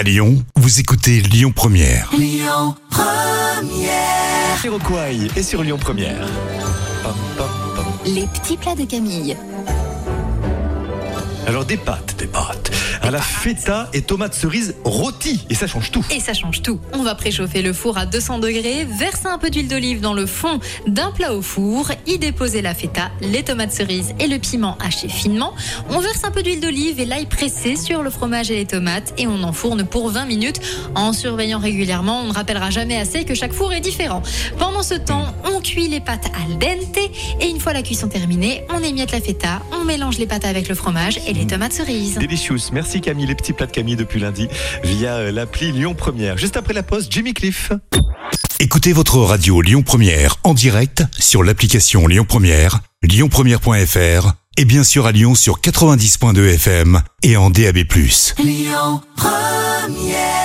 À Lyon, vous écoutez Lyon Première. Iroquois et sur Lyon Première. Les petits plats de Camille. Alors des pâtes, des pâtes. À la feta et tomates cerises rôties. Et ça change tout. Et ça change tout. On va préchauffer le four à 200 degrés, verser un peu d'huile d'olive dans le fond d'un plat au four, y déposer la feta, les tomates cerises et le piment haché finement. On verse un peu d'huile d'olive et l'ail pressé sur le fromage et les tomates et on enfourne pour 20 minutes en surveillant régulièrement. On ne rappellera jamais assez que chaque four est différent. Pendant ce temps, on cuit les pâtes al dente et une fois la cuisson terminée, on émiette la feta, on mélange les pâtes avec le fromage et les tomates cerises. Delicious. Merci Camille, les petits plats de Camille depuis lundi via euh, l'appli Lyon Première. Juste après la pause, Jimmy Cliff. Écoutez votre radio Lyon Première en direct sur l'application Lyon Première, lyonpremière.fr et bien sûr à Lyon sur 90.2 FM et en DAB+. Lyon Première